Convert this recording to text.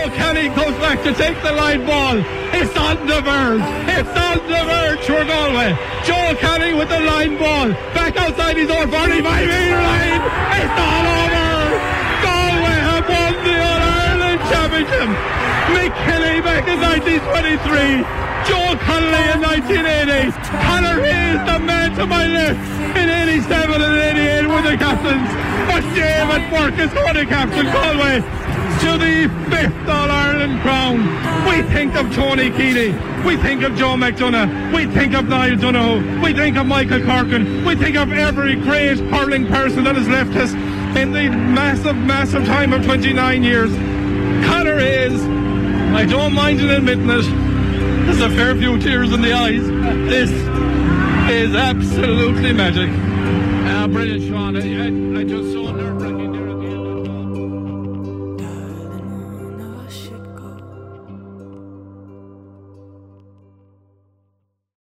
Joe Kelly goes back to take the line ball. It's on the verge. It's on the verge for Galway. Joe Kelly with the line ball. Back outside his own 45 metre line. It's all over. Galway have won the All-Ireland Championship. Mick Kelly back in 1923. Joe Connolly in 1980. Conor Hayes the man to my left in 87 and 88 with the captains. But David Burke is going to captain Galway to the fifth All-Ireland crown. We think of Tony Keady. We think of Joe McDonagh. We think of Niall Donohue. We think of Michael Corkin. We think of every great hurling person that has left us in the massive, massive time of 29 years. Conor Hayes, I don't mind in admitting it, there's a fair few tears in the eyes. This is absolutely magic. Uh, brilliant, Sean. I, I, I just